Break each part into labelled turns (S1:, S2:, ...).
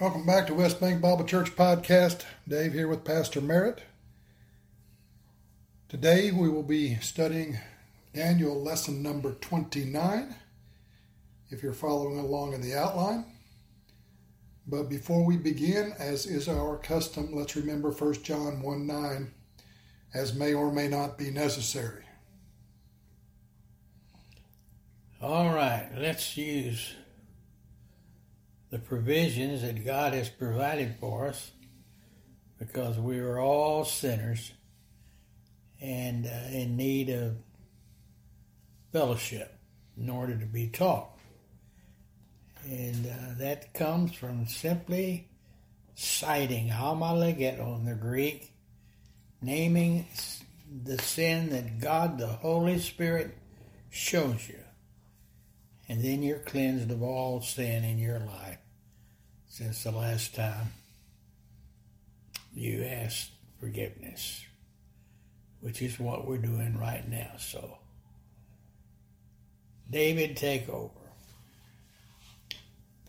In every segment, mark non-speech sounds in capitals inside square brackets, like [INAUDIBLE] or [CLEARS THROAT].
S1: Welcome back to West Bank Bible Church Podcast. Dave here with Pastor Merritt. Today we will be studying Daniel lesson number 29, if you're following along in the outline. But before we begin, as is our custom, let's remember 1 John 1 9, as may or may not be necessary.
S2: All right, let's use the provisions that God has provided for us because we are all sinners and uh, in need of fellowship in order to be taught. And uh, that comes from simply citing homologeto in the Greek, naming the sin that God the Holy Spirit shows you and then you're cleansed of all sin in your life since the last time you asked forgiveness, which is what we're doing right now. So, David, take over.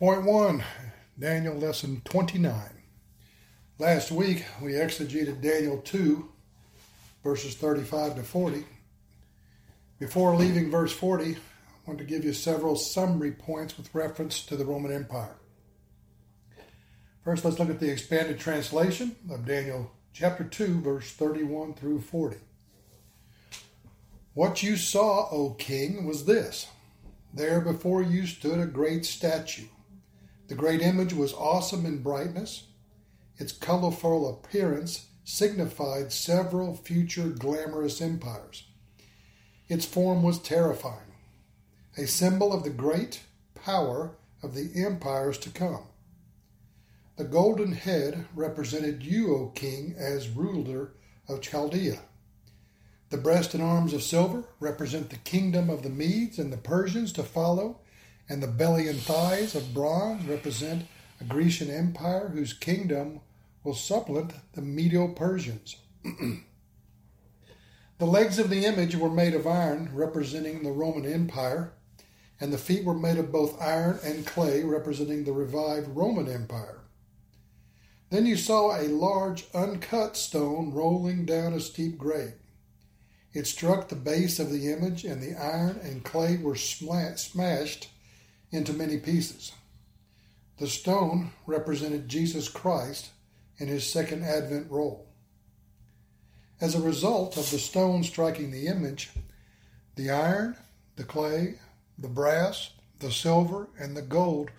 S1: Point one Daniel lesson 29. Last week we exegeted Daniel 2, verses 35 to 40. Before leaving verse 40, I want to give you several summary points with reference to the Roman Empire. First, let's look at the expanded translation of Daniel chapter 2, verse 31 through 40. What you saw, O king, was this. There before you stood a great statue. The great image was awesome in brightness. Its colorful appearance signified several future glamorous empires. Its form was terrifying a symbol of the great power of the empires to come. The golden head represented you, O king, as ruler of Chaldea. The breast and arms of silver represent the kingdom of the Medes and the Persians to follow, and the belly and thighs of bronze represent a Grecian empire whose kingdom will supplant the Medo Persians. [CLEARS THROAT] the legs of the image were made of iron, representing the Roman Empire, and the feet were made of both iron and clay, representing the revived Roman Empire. Then you saw a large uncut stone rolling down a steep grade. It struck the base of the image, and the iron and clay were smashed into many pieces. The stone represented Jesus Christ in his second advent role. As a result of the stone striking the image, the iron, the clay, the brass, the silver, and the gold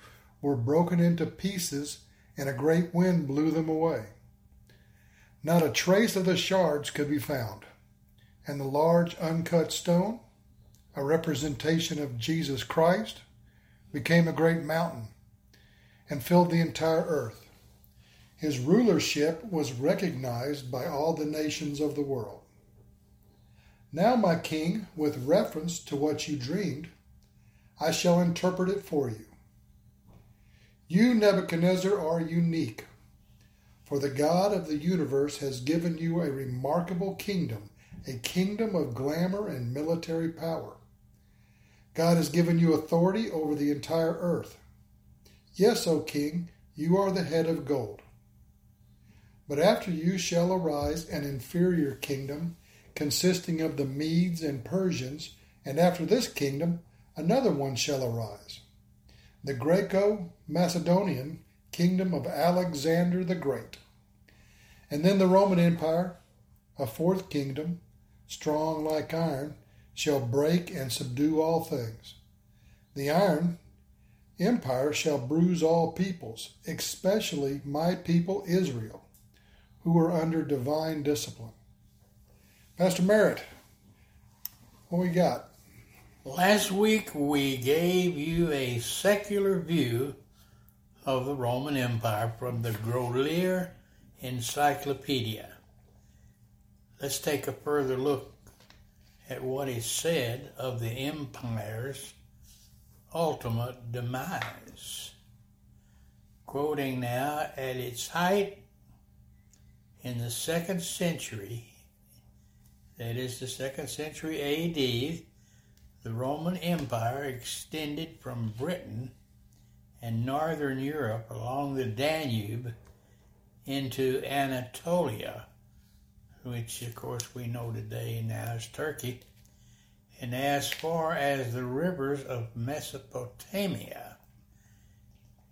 S1: were broken into pieces, and a great wind blew them away. Not a trace of the shards could be found, and the large uncut stone, a representation of Jesus Christ, became a great mountain and filled the entire earth. His rulership was recognized by all the nations of the world. Now, my king, with reference to what you dreamed, I shall interpret it for you. You, Nebuchadnezzar, are unique, for the God of the universe has given you a remarkable kingdom, a kingdom of glamour and military power. God has given you authority over the entire earth. Yes, O king, you are the head of gold. But after you shall arise an inferior kingdom consisting of the Medes and Persians, and after this kingdom, another one shall arise, the Greco Macedonian kingdom of Alexander the Great. And then the Roman Empire, a fourth kingdom, strong like iron, shall break and subdue all things. The iron empire shall bruise all peoples, especially my people Israel, who are under divine discipline. Pastor Merritt, what we got?
S2: Last week we gave you a secular view of the Roman Empire from the Grolier Encyclopedia. Let's take a further look at what is said of the empire's ultimate demise. Quoting now, at its height in the second century, that is the second century AD, the Roman Empire extended from Britain and northern Europe along the Danube into Anatolia, which of course we know today now as Turkey, and as far as the rivers of Mesopotamia.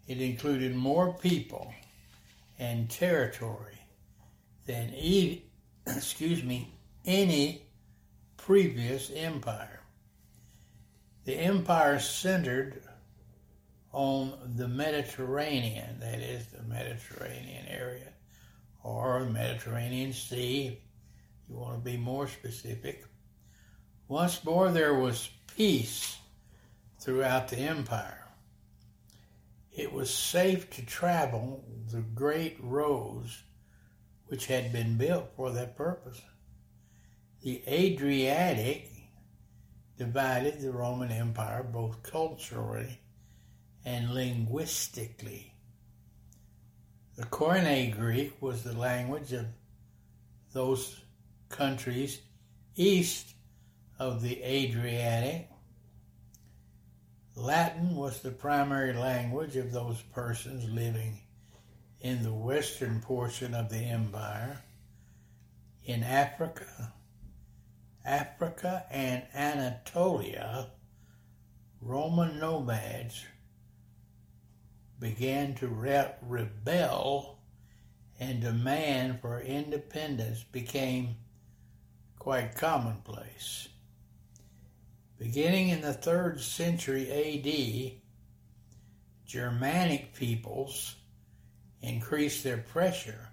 S2: It included more people and territory than e- [COUGHS] excuse me any previous empire. The empire centered on the Mediterranean, that is the Mediterranean area, or the Mediterranean Sea, you want to be more specific. Once more, there was peace throughout the empire. It was safe to travel the great roads which had been built for that purpose. The Adriatic divided the Roman Empire both culturally and linguistically. The Koine Greek was the language of those countries east of the Adriatic. Latin was the primary language of those persons living in the western portion of the empire. In Africa, Africa and Anatolia, Roman nomads began to re- rebel and demand for independence became quite commonplace. Beginning in the third century AD, Germanic peoples increased their pressure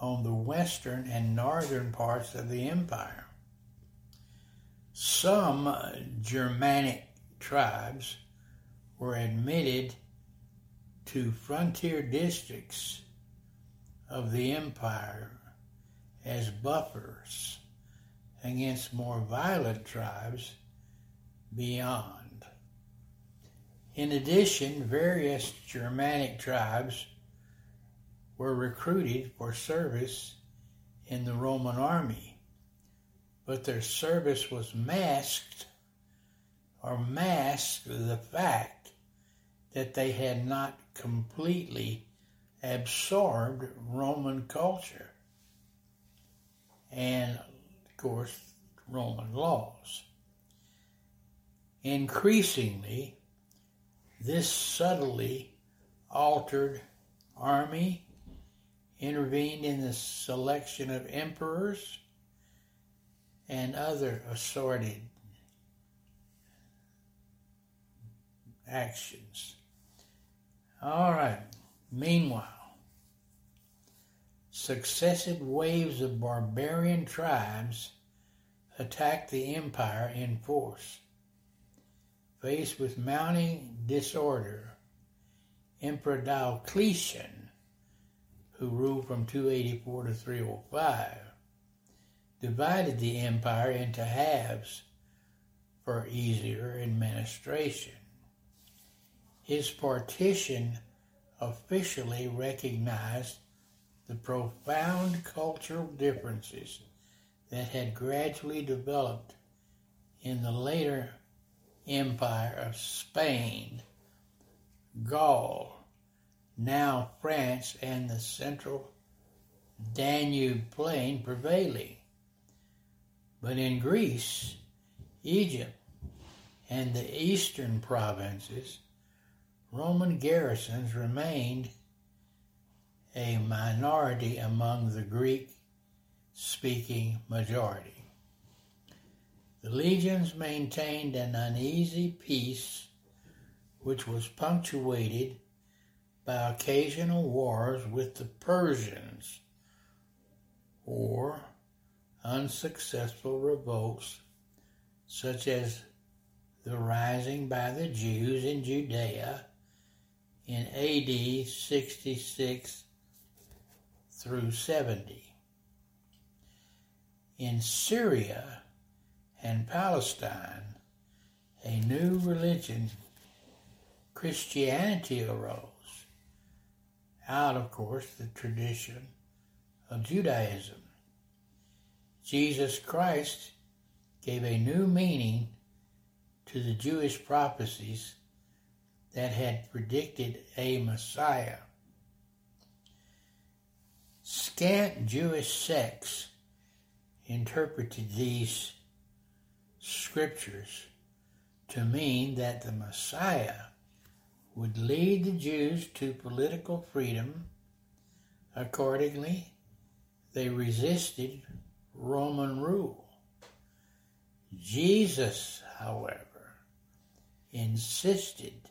S2: on the western and northern parts of the empire. Some Germanic tribes were admitted to frontier districts of the empire as buffers against more violent tribes beyond. In addition, various Germanic tribes were recruited for service in the Roman army, but their service was masked or masked the fact that they had not completely absorbed Roman culture and, of course, Roman laws. Increasingly, this subtly altered army intervened in the selection of emperors and other assorted actions. All right. Meanwhile, successive waves of barbarian tribes attacked the empire in force. Faced with mounting disorder, Emperor Diocletian, who ruled from 284 to 305, divided the empire into halves for easier administration. His partition officially recognized the profound cultural differences that had gradually developed in the later empire of Spain, Gaul, now France, and the central Danube plain prevailing. But in Greece, Egypt, and the eastern provinces, Roman garrisons remained a minority among the Greek speaking majority. The legions maintained an uneasy peace which was punctuated by occasional wars with the Persians or unsuccessful revolts such as the rising by the Jews in Judea in AD 66 through 70. In Syria and Palestine, a new religion, Christianity, arose out, of course, the tradition of Judaism. Jesus Christ gave a new meaning to the Jewish prophecies that had predicted a Messiah. Scant Jewish sects interpreted these scriptures to mean that the Messiah would lead the Jews to political freedom. Accordingly, they resisted Roman rule. Jesus, however, insisted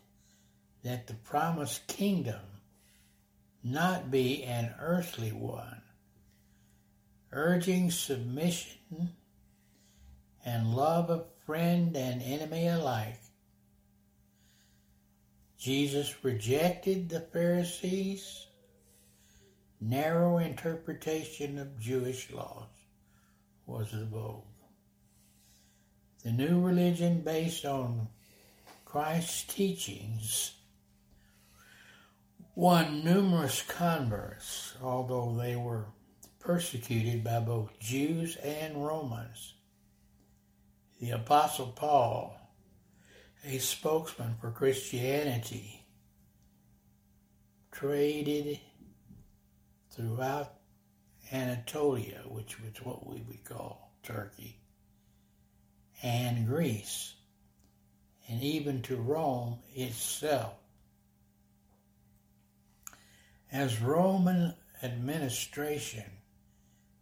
S2: that the promised kingdom not be an earthly one, urging submission and love of friend and enemy alike. Jesus rejected the Pharisees' narrow interpretation of Jewish laws was the vogue. The new religion based on Christ's teachings won numerous converts, although they were persecuted by both Jews and Romans. The Apostle Paul, a spokesman for Christianity, traded throughout Anatolia, which was what we would call Turkey, and Greece, and even to Rome itself. As Roman administration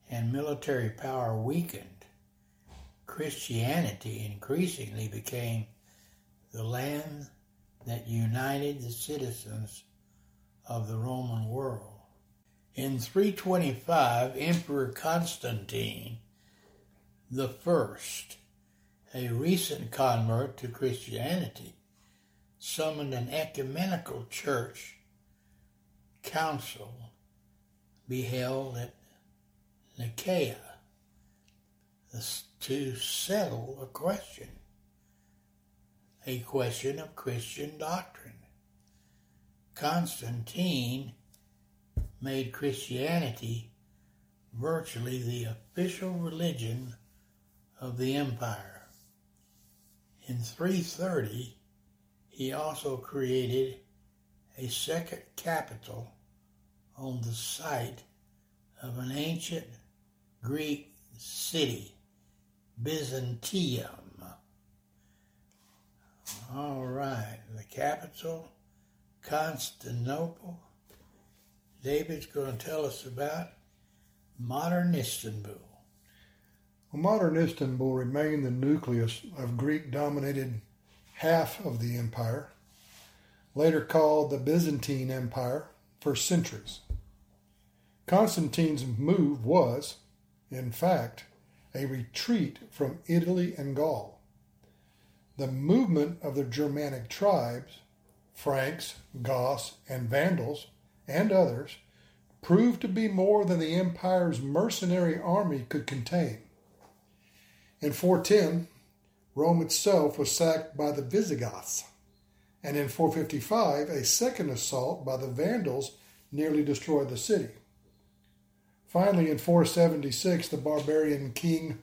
S2: and military power weakened, Christianity increasingly became the land that united the citizens of the Roman world. In 325, Emperor Constantine the First, a recent convert to Christianity, summoned an ecumenical church council be held at Nicaea to settle a question, a question of Christian doctrine. Constantine made Christianity virtually the official religion of the empire. In 330, he also created a second capital on the site of an ancient Greek city, Byzantium. All right, the capital, Constantinople. David's going to tell us about modern Istanbul.
S1: Well, modern Istanbul remained the nucleus of Greek dominated half of the empire, later called the Byzantine Empire, for centuries. Constantine's move was, in fact, a retreat from Italy and Gaul. The movement of the Germanic tribes, Franks, Goths, and Vandals, and others, proved to be more than the empire's mercenary army could contain. In 410, Rome itself was sacked by the Visigoths, and in 455, a second assault by the Vandals nearly destroyed the city. Finally, in 476, the barbarian king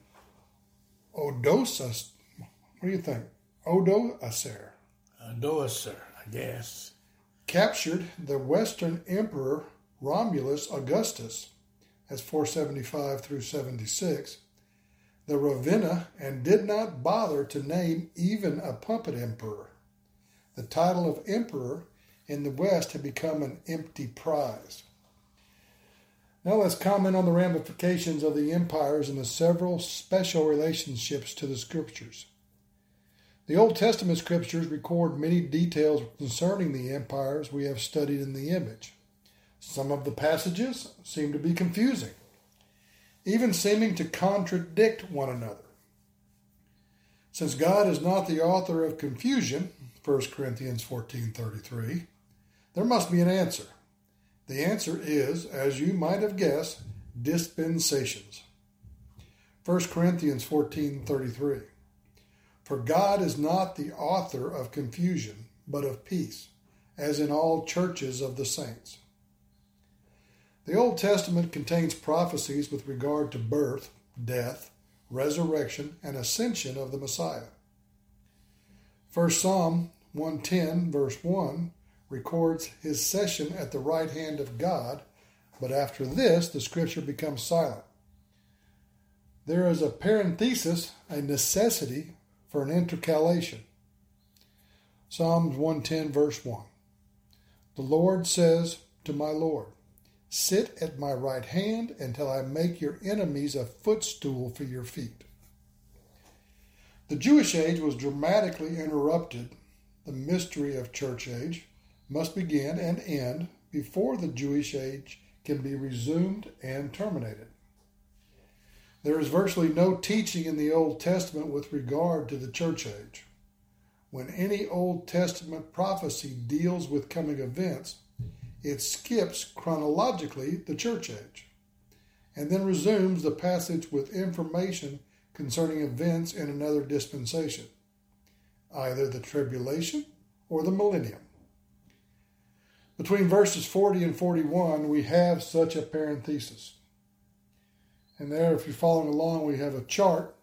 S1: Odoacer, what do you think? Odoacer.
S2: Odoacer, I guess.
S1: Captured the Western Emperor Romulus Augustus, as 475 through 76, the Ravenna, and did not bother to name even a puppet emperor. The title of emperor in the West had become an empty prize. Now let's comment on the ramifications of the empires and the several special relationships to the scriptures. The Old Testament scriptures record many details concerning the empires we have studied in the image. Some of the passages seem to be confusing, even seeming to contradict one another. Since God is not the author of confusion, 1 Corinthians 14:33, there must be an answer. The answer is, as you might have guessed, dispensations. 1 Corinthians 14:33 For God is not the author of confusion, but of peace, as in all churches of the saints. The Old Testament contains prophecies with regard to birth, death, resurrection, and ascension of the Messiah. First Psalm 110, verse 1, records his session at the right hand of God, but after this, the scripture becomes silent. There is a parenthesis, a necessity for an intercalation. Psalms 110, verse 1. The Lord says to my Lord, Sit at my right hand until I make your enemies a footstool for your feet. The Jewish age was dramatically interrupted. The mystery of church age must begin and end before the Jewish age can be resumed and terminated. There is virtually no teaching in the Old Testament with regard to the church age. When any Old Testament prophecy deals with coming events, it skips chronologically the church age and then resumes the passage with information concerning events in another dispensation, either the tribulation or the millennium. Between verses 40 and 41, we have such a parenthesis. And there, if you're following along, we have a chart,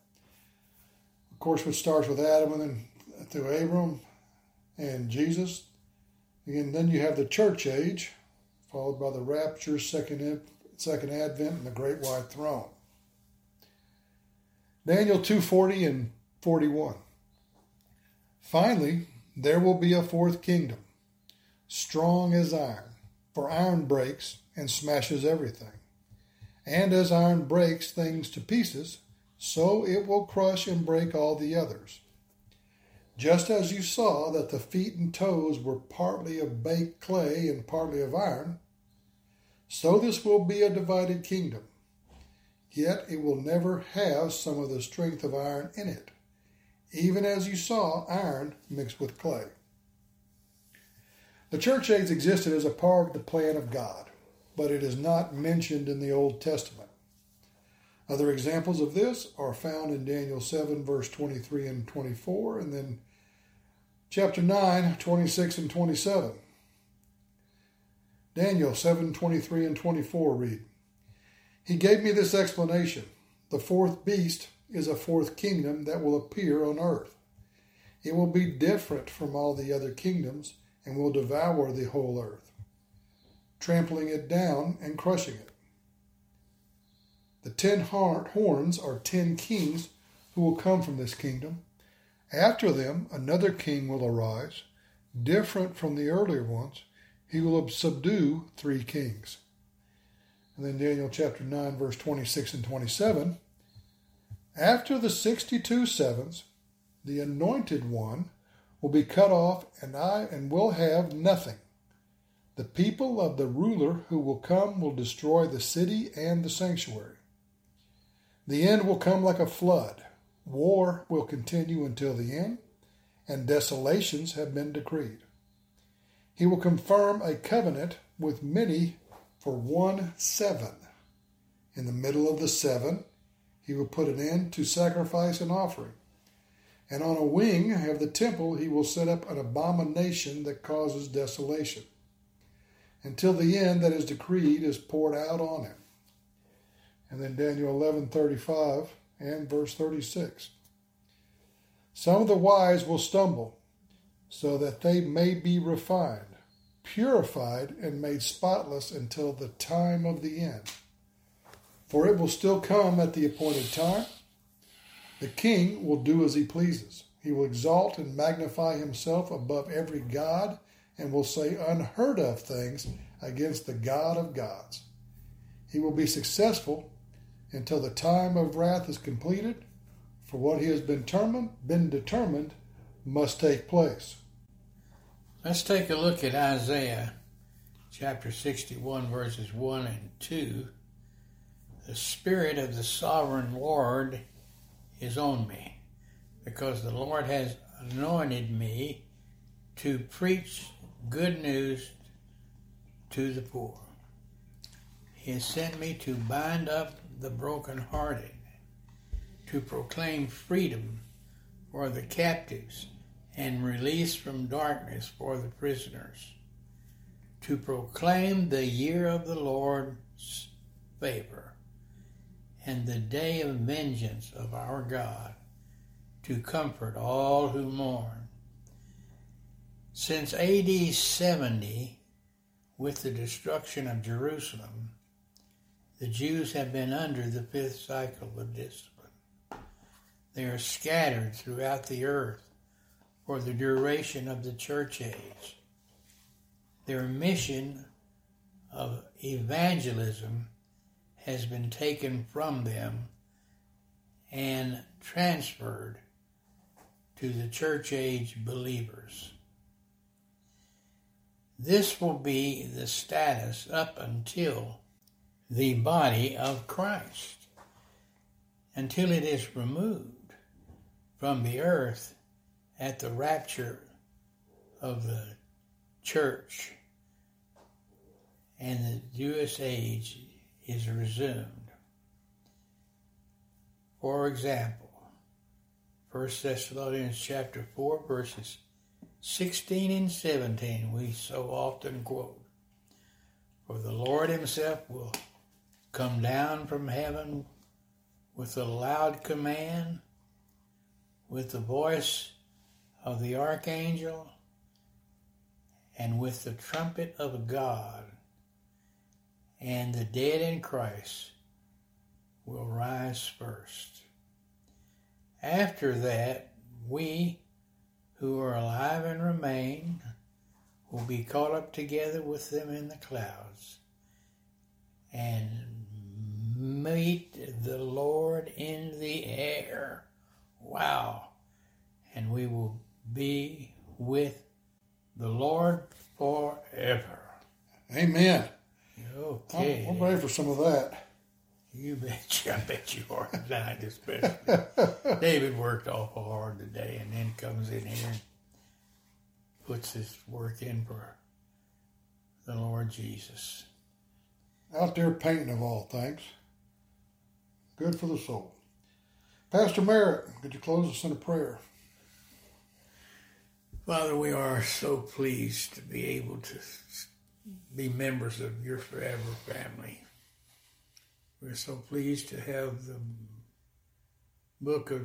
S1: of course, which starts with Adam and then through Abram and Jesus. And then you have the church age, followed by the rapture, second, second advent, and the great white throne. Daniel 2:40 and 41. Finally, there will be a fourth kingdom, strong as iron, for iron breaks and smashes everything. And as iron breaks things to pieces, so it will crush and break all the others. Just as you saw that the feet and toes were partly of baked clay and partly of iron, so this will be a divided kingdom yet it will never have some of the strength of iron in it, even as you saw iron mixed with clay. The church age existed as a part of the plan of God, but it is not mentioned in the Old Testament. Other examples of this are found in Daniel 7, verse 23 and 24, and then chapter 9, 26 and 27. Daniel 7, 23 and 24 read, he gave me this explanation The fourth beast is a fourth kingdom that will appear on earth. It will be different from all the other kingdoms and will devour the whole earth, trampling it down and crushing it. The ten horns are ten kings who will come from this kingdom. After them, another king will arise, different from the earlier ones. He will subdue three kings. And then Daniel chapter 9, verse 26 and 27. After the 62 sevens, the anointed one will be cut off, and I and will have nothing. The people of the ruler who will come will destroy the city and the sanctuary. The end will come like a flood. War will continue until the end, and desolations have been decreed. He will confirm a covenant with many for one seven. In the middle of the seven, he will put an end to sacrifice and offering. And on a wing of the temple, he will set up an abomination that causes desolation, until the end that is decreed is poured out on him. And then Daniel eleven thirty five and verse 36. Some of the wise will stumble, so that they may be refined purified and made spotless until the time of the end. For it will still come at the appointed time. The king will do as he pleases. He will exalt and magnify himself above every god and will say unheard of things against the God of gods. He will be successful until the time of wrath is completed, for what he has been determined, been determined must take place.
S2: Let's take a look at Isaiah chapter 61, verses 1 and 2. The Spirit of the Sovereign Lord is on me, because the Lord has anointed me to preach good news to the poor. He has sent me to bind up the brokenhearted, to proclaim freedom for the captives and release from darkness for the prisoners, to proclaim the year of the Lord's favor and the day of vengeance of our God, to comfort all who mourn, Since AD 70, with the destruction of Jerusalem, the Jews have been under the fifth cycle of discipline. They are scattered throughout the earth for the duration of the church age. Their mission of evangelism has been taken from them and transferred to the church age believers. This will be the status up until the body of Christ, until it is removed from the earth at the rapture of the church and the Jewish age is resumed. For example, 1 Thessalonians chapter 4 verses 16 and 17 we so often quote. For the Lord himself will come down from heaven with a loud command, with the voice of the archangel, and with the trumpet of God, and the dead in Christ will rise first. After that, we who are alive and remain will be caught up together with them in the clouds and meet the Lord in the air. Wow. And we will be with the Lord forever.
S1: Amen.
S2: Okay.
S1: I'm, I'm ready for some of that.
S2: You bet you, [LAUGHS] I bet you are tonight, especially. David worked awful hard today and then comes in here and puts his work in for the Lord Jesus.
S1: Out there painting of all things. Good for the soul. Pastor Merritt, could you close us in a prayer?
S2: Father, we are so pleased to be able to be members of your forever family. We're so pleased to have the book of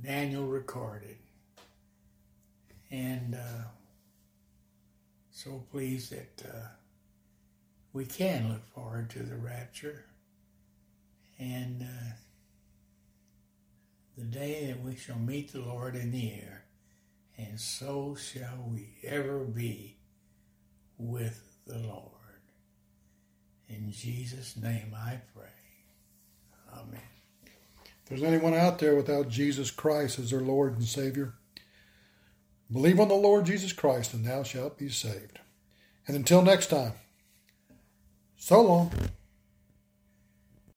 S2: Daniel recorded. And uh, so pleased that uh, we can look forward to the rapture and uh, the day that we shall meet the Lord in the air, and so shall we ever be with the Lord. In Jesus' name I pray. Amen.
S1: If there's anyone out there without Jesus Christ as their Lord and Savior, believe on the Lord Jesus Christ and thou shalt be saved. And until next time, so long.